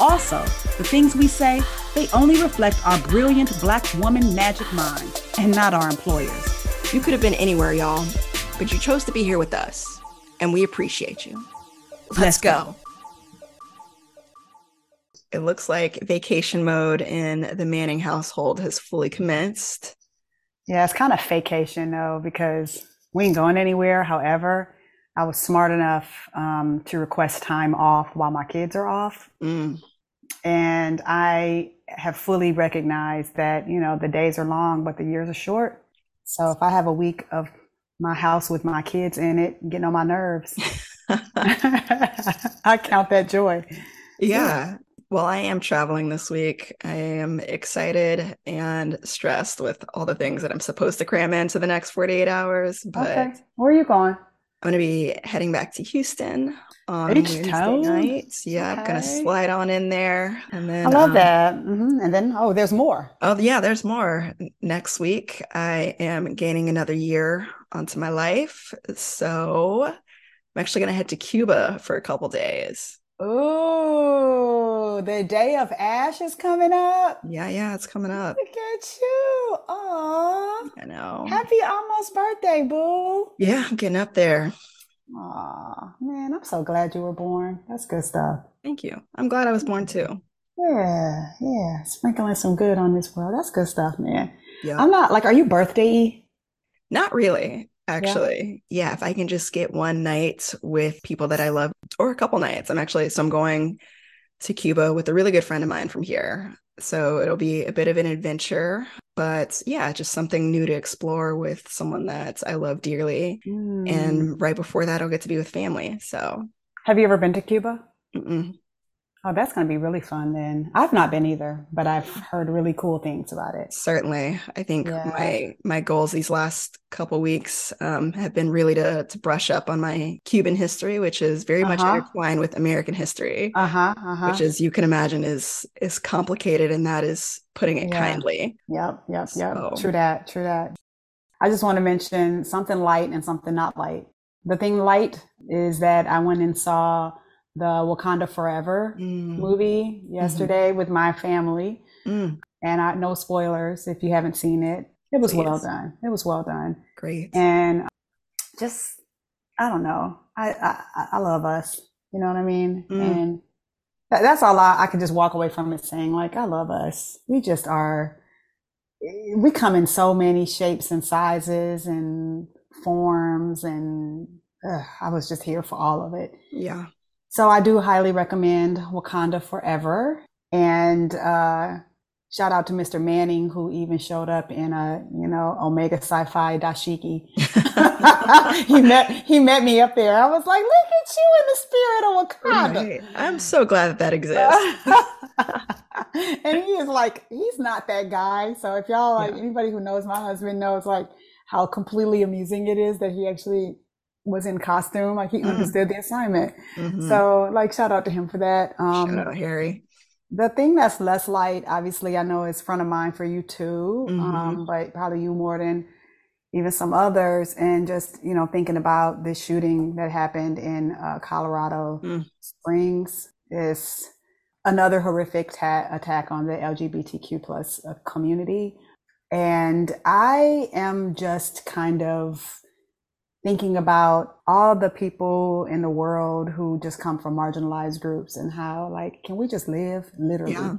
Also, the things we say, they only reflect our brilliant black woman magic mind and not our employers. You could have been anywhere, y'all, but you chose to be here with us, and we appreciate you. Let's, Let's go. go. It looks like vacation mode in the Manning household has fully commenced. Yeah, it's kind of vacation though, because we ain't going anywhere. However, I was smart enough um, to request time off while my kids are off. Mm. And I have fully recognized that, you know, the days are long, but the years are short. So if I have a week of my house with my kids in it, getting on my nerves, I count that joy. Yeah. Well, I am traveling this week. I am excited and stressed with all the things that I'm supposed to cram into the next 48 hours. But okay. where are you going? I'm going to be heading back to Houston on Wednesday night. Yeah, okay. I'm going to slide on in there. And then I love um, that. Mm-hmm. And then, oh, there's more. Oh, yeah, there's more. Next week, I am gaining another year onto my life. So I'm actually going to head to Cuba for a couple days. Oh, the day of ash is coming up. Yeah, yeah, it's coming up. Look at you. Oh, I know. Happy almost birthday, boo. Yeah, I'm getting up there. Aw, man, I'm so glad you were born. That's good stuff. Thank you. I'm glad I was born too. Yeah, yeah. Sprinkling some good on this world. That's good stuff, man. Yeah. I'm not like, are you birthday? Not really actually. Yeah. yeah, if I can just get one night with people that I love or a couple nights. I'm actually so I'm going to Cuba with a really good friend of mine from here. So it'll be a bit of an adventure, but yeah, just something new to explore with someone that I love dearly. Mm. And right before that, I'll get to be with family. So, have you ever been to Cuba? Mm-mm. Oh, that's going to be really fun then. I've not been either, but I've heard really cool things about it. Certainly. I think yeah. my my goals these last couple weeks um, have been really to to brush up on my Cuban history, which is very uh-huh. much intertwined with American history. Uh-huh, uh-huh. Which is you can imagine is is complicated and that is putting it yeah. kindly. Yep, yep, yep. True that, true that. I just want to mention something light and something not light. The thing light is that I went and saw the Wakanda Forever mm. movie mm-hmm. yesterday mm-hmm. with my family. Mm. And I no spoilers if you haven't seen it. It was Please. well done. It was well done. Great. And just I don't know. I I, I love us. You know what I mean? Mm. And that, that's all I, I can just walk away from it saying like I love us. We just are. We come in so many shapes and sizes and forms and ugh, I was just here for all of it. Yeah. So I do highly recommend Wakanda Forever. And uh, shout out to Mr. Manning, who even showed up in a, you know, Omega Psi Phi dashiki. he met he met me up there. I was like, look at you in the spirit of Wakanda. Right. I'm so glad that that exists. and he is like, he's not that guy. So if y'all like yeah. anybody who knows my husband knows like how completely amusing it is that he actually was in costume. Like he mm-hmm. understood the assignment. Mm-hmm. So like shout out to him for that. Um, shout out Harry. The thing that's less light, obviously, I know is front of mind for you too, mm-hmm. um, but probably you more than even some others. And just you know thinking about this shooting that happened in uh, Colorado mm. Springs is another horrific ta- attack on the LGBTQ plus uh, community. And I am just kind of thinking about all the people in the world who just come from marginalized groups and how like can we just live literally yeah.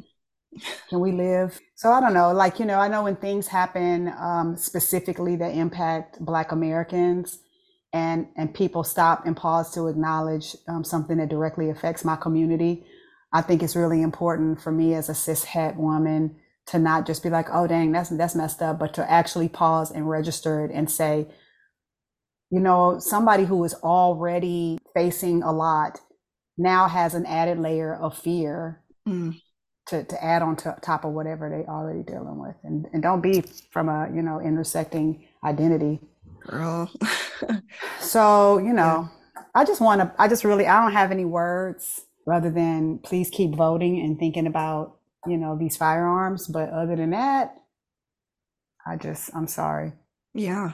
can we live so i don't know like you know i know when things happen um, specifically that impact black americans and and people stop and pause to acknowledge um, something that directly affects my community i think it's really important for me as a cis het woman to not just be like oh dang that's that's messed up but to actually pause and register it and say you know, somebody who is already facing a lot now has an added layer of fear mm. to, to add on to, top of whatever they already dealing with. And, and don't be from a you know intersecting identity. Girl. So you know yeah. i just want to i just really i don't have any words rather than please keep voting and thinking about you know these firearms. But other than that i just i'm sorry. Yeah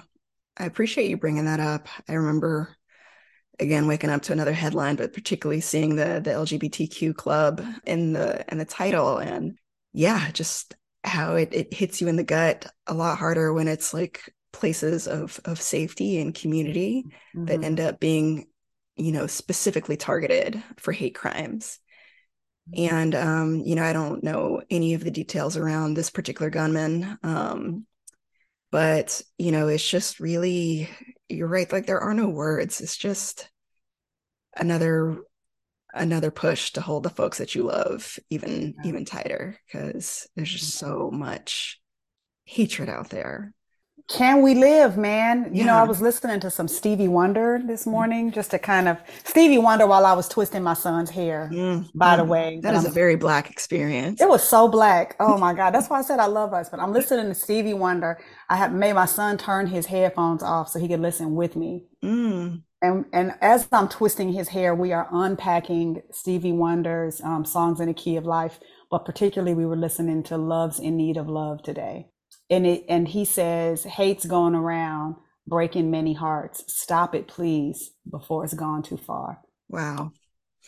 i appreciate you bringing that up i remember again waking up to another headline but particularly seeing the the lgbtq club in the in the title and yeah just how it, it hits you in the gut a lot harder when it's like places of of safety and community mm-hmm. that end up being you know specifically targeted for hate crimes mm-hmm. and um you know i don't know any of the details around this particular gunman um but you know it's just really you're right like there are no words it's just another another push to hold the folks that you love even yeah. even tighter because there's just mm-hmm. so much hatred out there can we live, man? You yeah. know, I was listening to some Stevie Wonder this mm. morning just to kind of Stevie Wonder while I was twisting my son's hair, mm. by the way. That is I'm, a very black experience. It was so black. Oh my God. That's why I said I love us. But I'm listening to Stevie Wonder. I have made my son turn his headphones off so he could listen with me. Mm. And, and as I'm twisting his hair, we are unpacking Stevie Wonder's um, songs in the key of life. But particularly, we were listening to Love's in Need of Love today and it and he says hate's going around breaking many hearts. Stop it please before it's gone too far. Wow.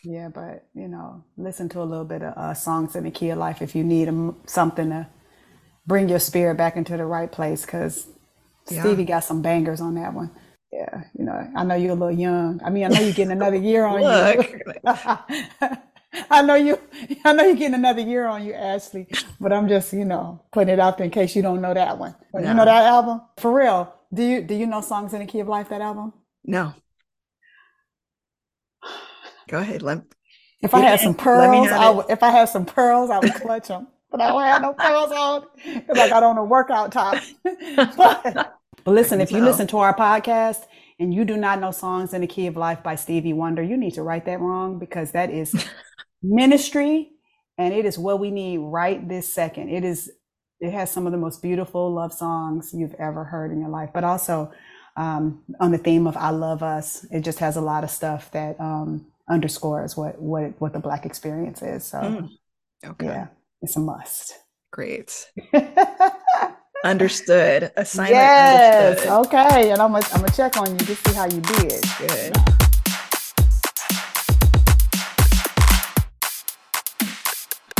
Yeah but you know listen to a little bit of uh, songs in the key of life if you need a, something to bring your spirit back into the right place because yeah. stevie got some bangers on that one. Yeah you know i know you're a little young. I mean i know you're getting another year on you I know you. I know you're getting another year on you, Ashley. But I'm just, you know, putting it out there in case you don't know that one. No. You know that album for real. Do you do you know songs in the key of life? That album? No. Go ahead. Let. If I had some pearls, I would, if I had some pearls, I would clutch them. But I don't have no pearls on because I got on a workout top. but, but listen, if you listen to our podcast and you do not know songs in the key of life by Stevie Wonder, you need to write that wrong because that is ministry and it is what we need right this second. It is it has some of the most beautiful love songs you've ever heard in your life but also um, on the theme of i love us it just has a lot of stuff that um, underscores what what what the black experience is. So mm. okay. yeah it's a must. Great. Understood. Assignment yes understood. okay and i'm gonna I'm gonna check on you to see how you did. Good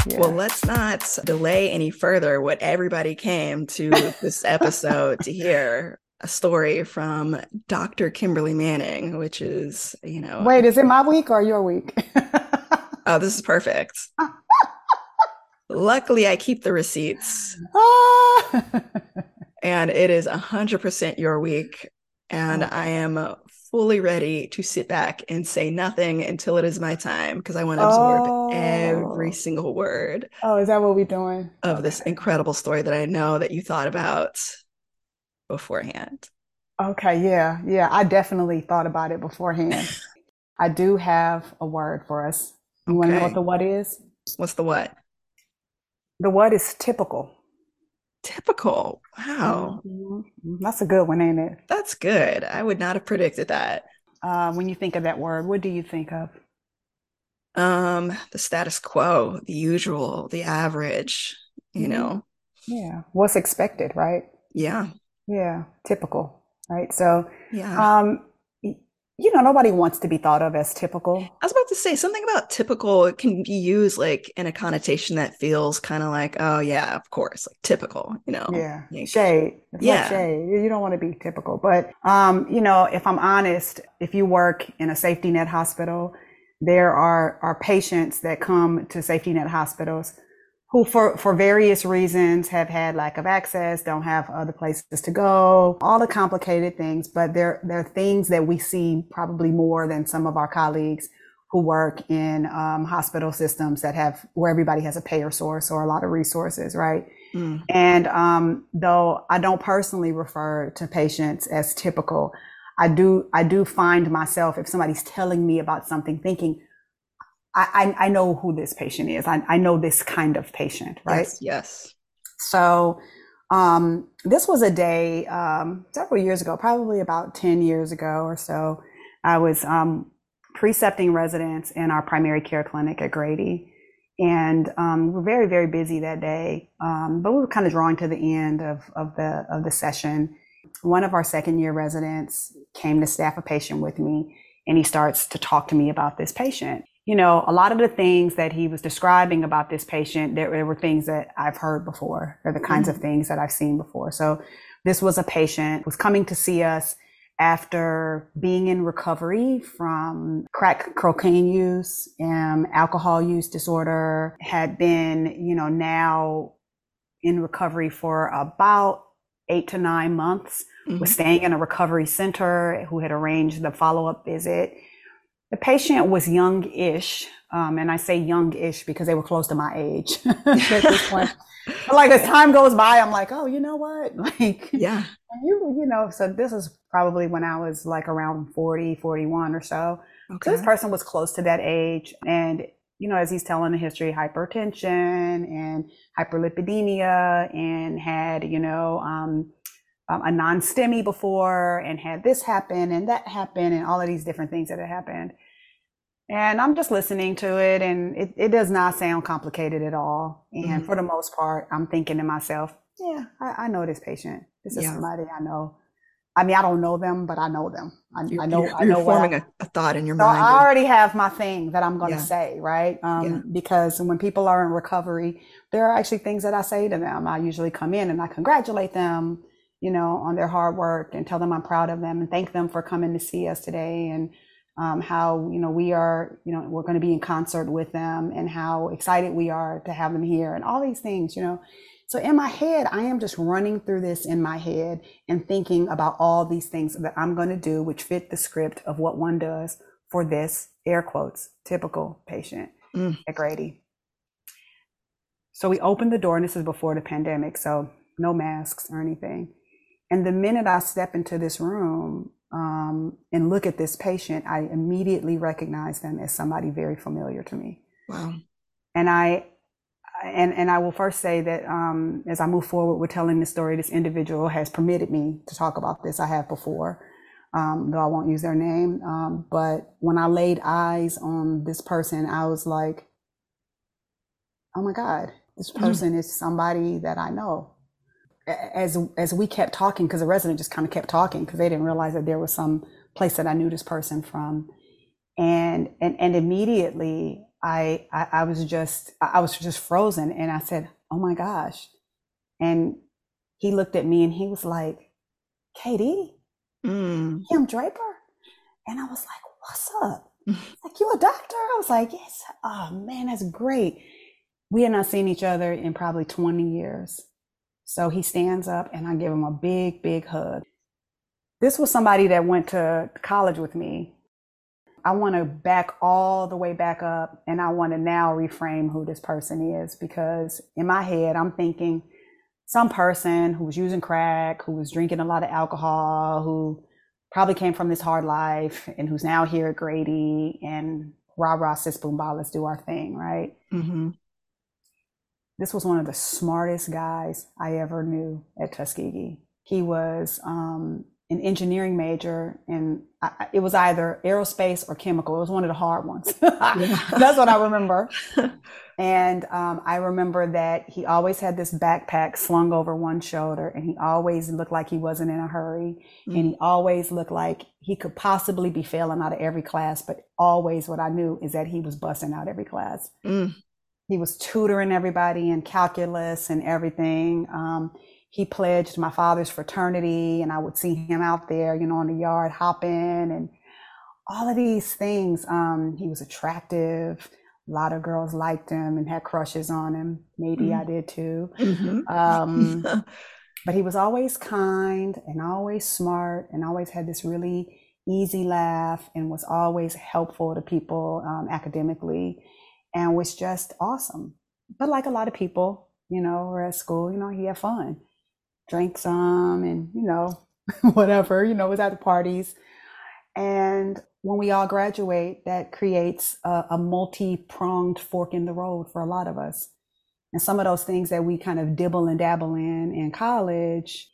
Yeah. Well, let's not delay any further what everybody came to this episode to hear a story from Dr. Kimberly Manning, which is, you know. Wait, is it my week or your week? oh, this is perfect. Luckily, I keep the receipts. Ah. and it is 100% your week. And oh. I am fully ready to sit back and say nothing until it is my time because I want to absorb oh. every single word. Oh, is that what we're doing? Of okay. this incredible story that I know that you thought about beforehand. Okay, yeah, yeah. I definitely thought about it beforehand. I do have a word for us. You okay. want to know what the what is? What's the what? The what is typical. Typical. Wow. Mm-hmm. That's a good one, ain't it? That's good. I would not have predicted that. Uh, when you think of that word, what do you think of? Um, the status quo, the usual, the average, you mm-hmm. know. Yeah. What's expected, right? Yeah. Yeah. Typical. Right. So yeah. um you know, nobody wants to be thought of as typical. I was about to say something about typical can be used like in a connotation that feels kind of like, oh yeah, of course, like typical, you know. Yeah. Shade. It's yeah. Like shade. You don't want to be typical. But um, you know, if I'm honest, if you work in a safety net hospital, there are are patients that come to safety net hospitals who for, for various reasons have had lack of access, don't have other places to go, all the complicated things, but there, there are things that we see probably more than some of our colleagues who work in um, hospital systems that have where everybody has a payer source or a lot of resources, right? Mm. And um, though I don't personally refer to patients as typical, I do I do find myself if somebody's telling me about something, thinking, I, I know who this patient is. I, I know this kind of patient, right? Yes. yes. So um, this was a day um, several years ago, probably about 10 years ago or so. I was um, precepting residents in our primary care clinic at Grady. And um, we were very, very busy that day, um, but we were kind of drawing to the end of, of the of the session. One of our second year residents came to staff a patient with me, and he starts to talk to me about this patient you know, a lot of the things that he was describing about this patient, there, there were things that I've heard before. They're the kinds mm-hmm. of things that I've seen before. So this was a patient who was coming to see us after being in recovery from crack cocaine use and alcohol use disorder, had been, you know, now in recovery for about eight to nine months, mm-hmm. was staying in a recovery center, who had arranged the follow-up visit the patient was young-ish, um, and I say young-ish because they were close to my age at this point. but like as time goes by, I'm like, oh, you know what? Like, yeah, you, you know. So this is probably when I was like around 40, 41 or so. Okay. So this person was close to that age, and you know, as he's telling the history, hypertension and hyperlipidemia, and had you know. Um, um, a non-STEMI before and had this happen and that happen and all of these different things that had happened. And I'm just listening to it and it, it does not sound complicated at all. And mm-hmm. for the most part, I'm thinking to myself, yeah, I, I know this patient. This is yeah. somebody I know. I mean, I don't know them, but I know them. I, you're, I know. You're, I know forming I, a, a, thought in your so mind. I already have my thing that I'm going to yeah. say, right? Um, yeah. Because when people are in recovery, there are actually things that I say to them. I usually come in and I congratulate them you know, on their hard work and tell them I'm proud of them and thank them for coming to see us today and um, how, you know, we are, you know, we're going to be in concert with them and how excited we are to have them here and all these things, you know. So in my head, I am just running through this in my head and thinking about all these things that I'm going to do, which fit the script of what one does for this air quotes typical patient mm. at Grady. So we opened the door, and this is before the pandemic, so no masks or anything. And the minute I step into this room um, and look at this patient, I immediately recognize them as somebody very familiar to me. Wow. And I and and I will first say that um, as I move forward with telling this story, this individual has permitted me to talk about this. I have before, um, though I won't use their name. Um, but when I laid eyes on this person, I was like, "Oh my God, this mm. person mm. is somebody that I know." As as we kept talking, because the resident just kind of kept talking because they didn't realize that there was some place that I knew this person from, and and and immediately I I, I was just I was just frozen, and I said, "Oh my gosh," and he looked at me and he was like, "Katie, mm. Kim Draper," and I was like, "What's up?" like you a doctor? I was like, "Yes." Oh man, that's great. We had not seen each other in probably 20 years. So he stands up and I give him a big, big hug. This was somebody that went to college with me. I want to back all the way back up and I want to now reframe who this person is because in my head, I'm thinking some person who was using crack, who was drinking a lot of alcohol, who probably came from this hard life and who's now here at Grady and rah rah sis boom bah, let's do our thing, right? Mm-hmm. This was one of the smartest guys I ever knew at Tuskegee. He was um, an engineering major, and I, it was either aerospace or chemical. It was one of the hard ones. That's what I remember. and um, I remember that he always had this backpack slung over one shoulder, and he always looked like he wasn't in a hurry, mm. and he always looked like he could possibly be failing out of every class. But always, what I knew is that he was busting out every class. Mm he was tutoring everybody in calculus and everything. Um, he pledged my father's fraternity, and I would see him out there, you know, in the yard hopping and all of these things. Um, he was attractive. A lot of girls liked him and had crushes on him. Maybe mm-hmm. I did too. Mm-hmm. Um, but he was always kind and always smart and always had this really easy laugh and was always helpful to people um, academically and was just awesome. But like a lot of people, you know, we're at school, you know, he had fun, drank some and, you know, whatever, you know, was at the parties. And when we all graduate, that creates a, a multi pronged fork in the road for a lot of us. And some of those things that we kind of dibble and dabble in in college,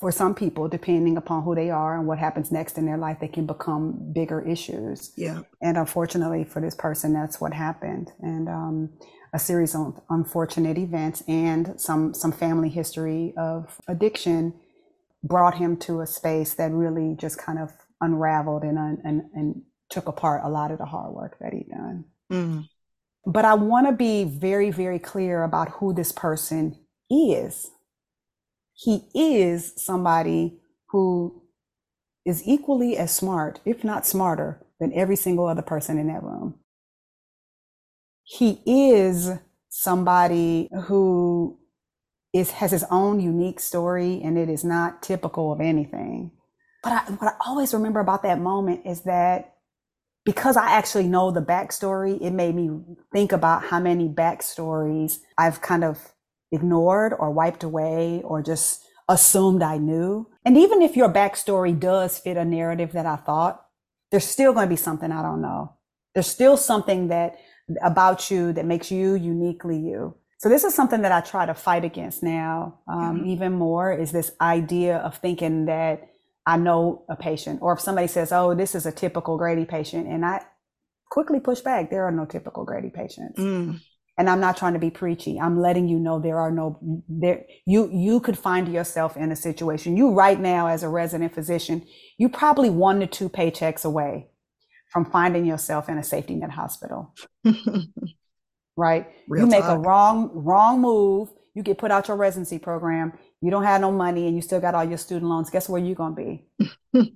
for some people, depending upon who they are and what happens next in their life, they can become bigger issues. Yeah. And unfortunately for this person, that's what happened. And um, a series of unfortunate events and some some family history of addiction brought him to a space that really just kind of unraveled and and, and took apart a lot of the hard work that he'd done. Mm. But I want to be very, very clear about who this person is. He is somebody who is equally as smart, if not smarter, than every single other person in that room. He is somebody who is has his own unique story and it is not typical of anything. But I, what I always remember about that moment is that because I actually know the backstory, it made me think about how many backstories I've kind of ignored or wiped away or just assumed I knew. And even if your backstory does fit a narrative that I thought, there's still going to be something I don't know. There's still something that about you that makes you uniquely you. So this is something that I try to fight against now, um, mm-hmm. even more is this idea of thinking that I know a patient, or if somebody says, "Oh, this is a typical Grady patient," and I quickly push back, there are no typical Grady patients. Mm. And I'm not trying to be preachy. I'm letting you know there are no there. You you could find yourself in a situation. You right now, as a resident physician, you probably one to two paychecks away from finding yourself in a safety net hospital. right? Real you make talk. a wrong wrong move, you get put out your residency program, you don't have no money and you still got all your student loans. Guess where you're going to be?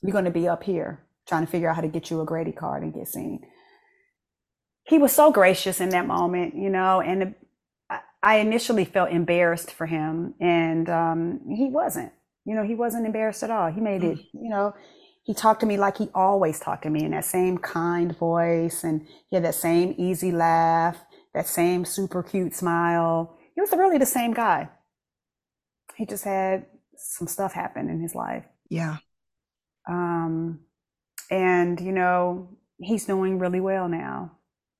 you're going to be up here trying to figure out how to get you a Grady card and get seen. He was so gracious in that moment, you know, and I initially felt embarrassed for him, and um, he wasn't. You know, he wasn't embarrassed at all. He made it, mm. you know, he talked to me like he always talked to me in that same kind voice and he had that same easy laugh that same super cute smile he was really the same guy he just had some stuff happen in his life yeah um and you know he's doing really well now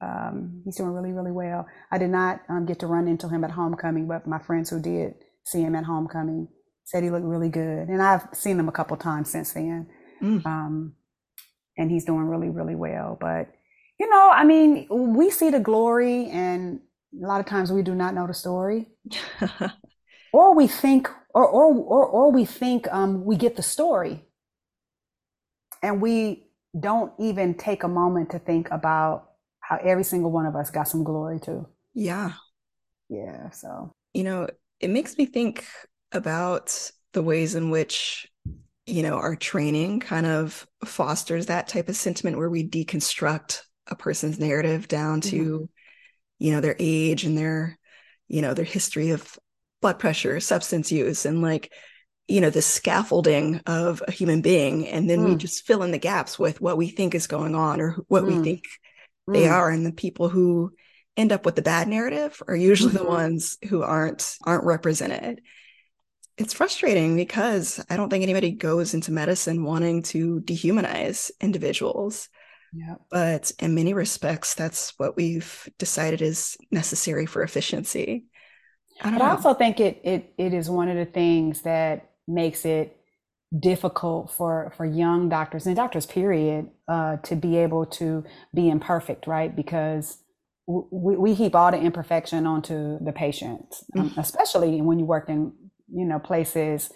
um he's doing really really well i did not um, get to run into him at homecoming but my friends who did see him at homecoming said he looked really good and i've seen him a couple times since then Mm. Um, and he's doing really, really well. But, you know, I mean, we see the glory, and a lot of times we do not know the story. or we think, or, or, or, or we think um, we get the story. And we don't even take a moment to think about how every single one of us got some glory too. Yeah. Yeah. So, you know, it makes me think about the ways in which you know, our training kind of fosters that type of sentiment where we deconstruct a person's narrative down to, mm-hmm. you know, their age and their, you know, their history of blood pressure, substance use, and like, you know, the scaffolding of a human being. And then mm. we just fill in the gaps with what we think is going on or what mm. we think mm. they are. And the people who end up with the bad narrative are usually mm-hmm. the ones who aren't aren't represented it's frustrating because I don't think anybody goes into medicine wanting to dehumanize individuals. Yeah. But in many respects, that's what we've decided is necessary for efficiency. I but know. I also think it it it is one of the things that makes it difficult for for young doctors and doctors period uh, to be able to be imperfect, right? Because we, we heap all the imperfection onto the patients um, mm-hmm. especially when you work in you know, places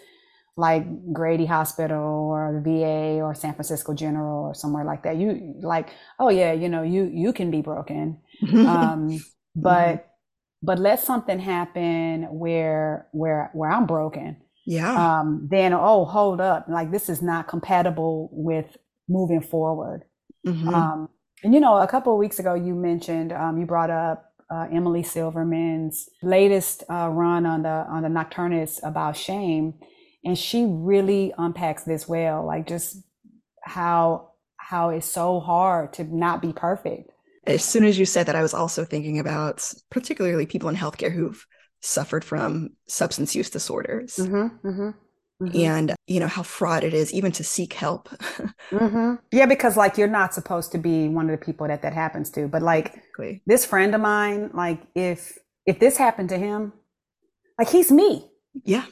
like Grady Hospital or the VA or San Francisco General or somewhere like that. You like, oh yeah, you know, you you can be broken, um, but mm-hmm. but let something happen where where where I'm broken. Yeah. Um, then oh, hold up, like this is not compatible with moving forward. Mm-hmm. Um, and you know, a couple of weeks ago, you mentioned um, you brought up uh, Emily Silverman's latest uh, run on the on the Nocturnist about shame, and she really unpacks this well, like just how how it's so hard to not be perfect. As soon as you said that, I was also thinking about particularly people in healthcare who've suffered from substance use disorders. Mm-hmm, mm-hmm. mm-hmm. and you know how fraught it is even to seek help mm-hmm. yeah because like you're not supposed to be one of the people that that happens to but like exactly. this friend of mine like if if this happened to him like he's me yeah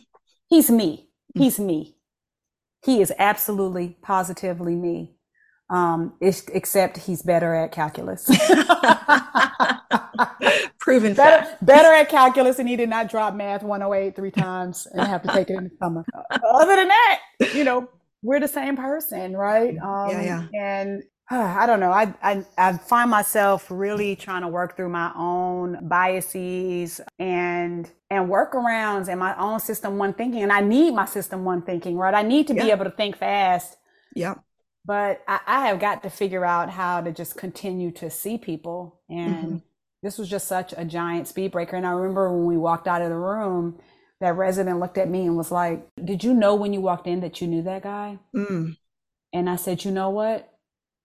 he's me mm. he's me he is absolutely positively me um, except he's better at calculus. Proven better, fact. better at calculus, and he did not drop math 108 three times and have to take it in the summer. Other than that, you know, we're the same person, right? Um, yeah, yeah. And uh, I don't know. I, I I find myself really trying to work through my own biases and and workarounds and my own system one thinking. And I need my system one thinking, right? I need to yeah. be able to think fast. Yeah but I, I, have got to figure out how to just continue to see people. And mm-hmm. This was just such a giant speed breaker. And I remember when we walked out of the room, that resident looked at me and was like, Did you know when you walked in that you knew that guy? Mm. And I said, You know what?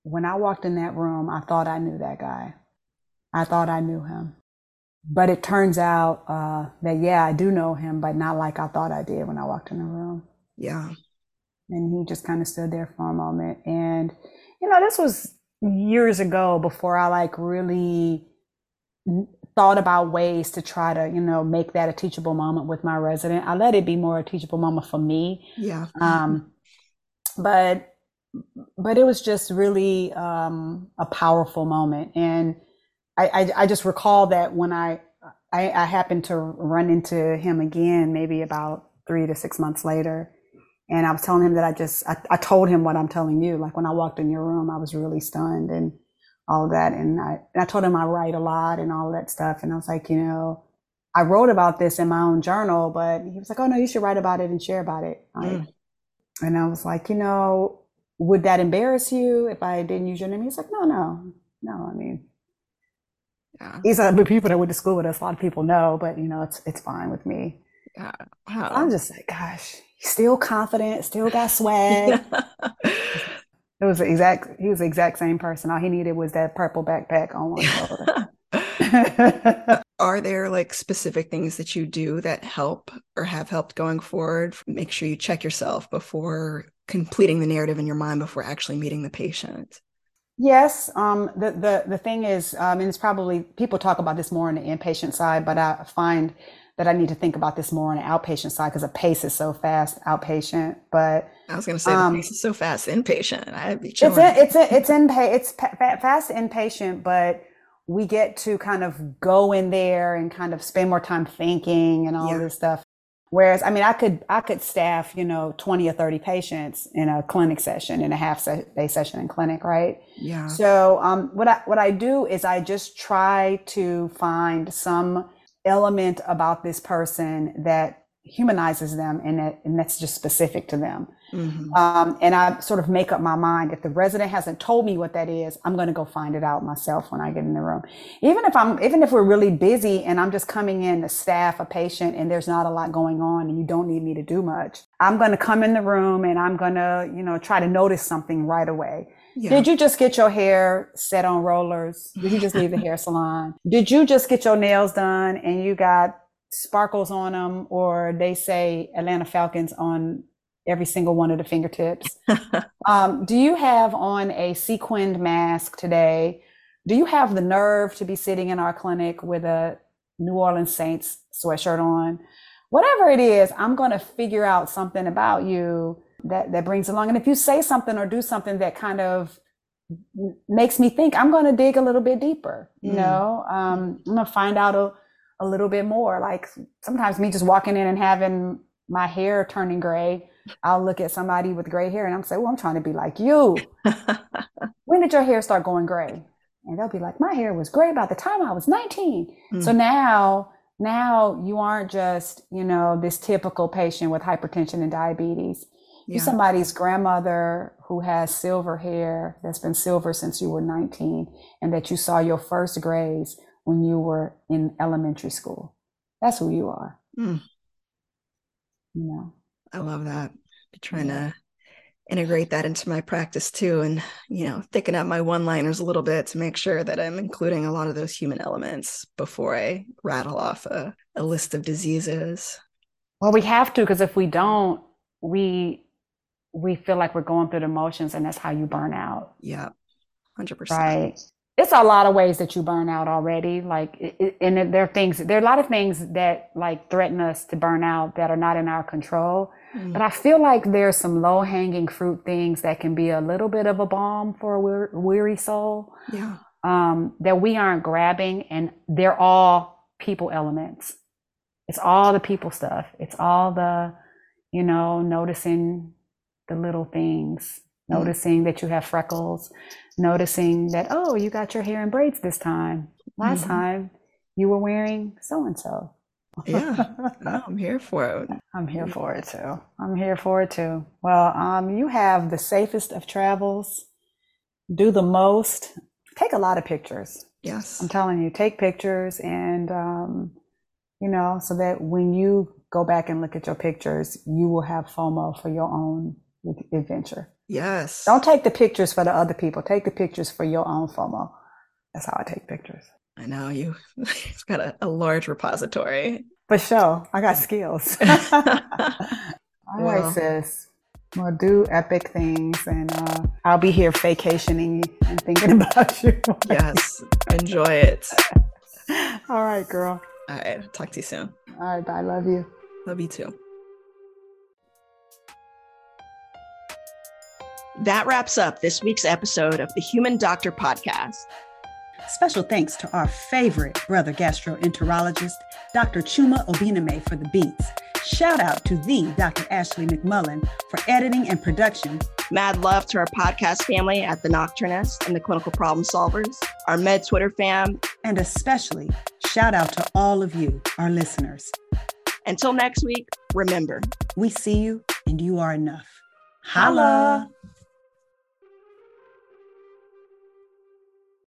When I walked in that room, I thought I knew that guy. I thought I knew him. But it turns out uh, that, yeah, I do know him, but not like I thought I did when I walked in the room. Yeah. And he just kind of stood there for a moment. And, you know, this was years ago before I like really thought about ways to try to, you know, make that a teachable moment with my resident. I let it be more a teachable moment for me. Yeah. Um, but but it was just really um, a powerful moment, and I, I, I just recall that when I, I I happened to run into him again, maybe about three to six months later, and I was telling him that I just, I, I told him what I'm telling you. Like when I walked in your room, I was really stunned and all of that. And I, and I told him I write a lot and all that stuff. And I was like, you know, I wrote about this in my own journal, but he was like, oh no, you should write about it and share about it. Mm. And I was like, you know, would that embarrass you if I didn't use your name? He's like, no, no, no. I mean, yeah. These are the people that went to school with us. A lot of people know, but you know, it's it's fine with me. Yeah. Wow. I'm just like, gosh, still confident, still got swag. It was the exact he was the exact same person. All he needed was that purple backpack on one shoulder. Are there like specific things that you do that help or have helped going forward? Make sure you check yourself before completing the narrative in your mind before actually meeting the patient. Yes, um, the the the thing is, um, and it's probably people talk about this more on the inpatient side, but I find that I need to think about this more on the outpatient side because the pace is so fast outpatient. But I was going to say um, the pace is so fast inpatient. I'd be chilling. It's in, it's in, it's in it's fast inpatient, but we get to kind of go in there and kind of spend more time thinking and all yeah. this stuff. Whereas, I mean, I could I could staff you know twenty or thirty patients in a clinic session in a half day session in clinic, right? Yeah. So um, what I what I do is I just try to find some element about this person that humanizes them and that and that's just specific to them. Mm-hmm. um, and i sort of make up my mind if the resident hasn't told me what that is i'm going to go find it out myself when i get in the room. Even if i'm even if we're really busy and i'm just coming in to staff a patient and there's not a lot going on and you don't need me to do much i'm going to come in the room and i'm going to you know try to notice something right away yeah. Did you just get your hair set on rollers? Did you just leave the hair salon? Did you just get your nails done and you got sparkles on them, or they say Atlanta Falcons on every single one of the fingertips? um, do you have on a sequined mask today? Do you have the nerve to be sitting in our clinic with a New Orleans Saints sweatshirt on? Whatever it is, I'm going to figure out something about you that that brings along. And if you say something or do something that kind of makes me think i'm going to dig a little bit deeper you mm. know? Um, i'm going to find out a, a little bit more. Like sometimes me just walking in and having my hair turning gray i'll look at somebody with gray hair and i'm say well i'm trying to be like you. When did your hair start going gray? And they'll be like my hair was gray by the time i was 19 mm. so now now you aren't just you know this typical patient with hypertension and diabetes yeah. You're somebody's grandmother who has silver hair that's been silver since you were 19 and that you saw your first grays when you were in elementary school. That's who you are. Mm. You know. I love that. I'm trying yeah. to integrate that into my practice too and you know thicken up my one liners a little bit to make sure that i'm including a lot of those human elements before i rattle off a, a list of diseases well we have to because if we don't we we feel like we're going through the motions and that's how you burn out. Yeah. 100%. Right. It's a lot of ways that you burn out already. Like, it, and there are things, there are a lot of things that like threaten us to burn out that are not in our control. Mm. But I feel like there's some low hanging fruit things that can be a little bit of a balm for a weary soul. Yeah. Um, that we aren't grabbing, and they're all people elements. It's all the people stuff. It's all the, you know, noticing the little things, mm. noticing that you have freckles, noticing that, oh, you got your hair in braids this time. Last mm-hmm. time you were wearing so and so. Yeah, no, I'm here for it. I'm here for it too. I'm here for it too. Well, um, you have the safest of travels. Do the most. Take a lot of pictures. Yes, I'm telling you, take pictures, and um, you know, so that when you go back and look at your pictures, you will have FOMO for your own adventure. Yes. Don't take the pictures for the other people. Take the pictures for your own FOMO. That's how I take pictures. I know you. It's got a, a large repository. For sure, I got skills. All well, right, sis. Well, do epic things, and uh, I'll be here vacationing and thinking about you. yes, enjoy it. All right, girl. All right, talk to you soon. All right, bye. Love you. Love you too. That wraps up this week's episode of the Human Doctor Podcast. Special thanks to our favorite brother gastroenterologist, Dr. Chuma Obiname, for the beats. Shout out to the Dr. Ashley McMullen for editing and production. Mad love to our podcast family at The Nocturnist and the Clinical Problem Solvers, our Med Twitter fam. And especially shout out to all of you, our listeners. Until next week, remember we see you and you are enough. Holla! Holla.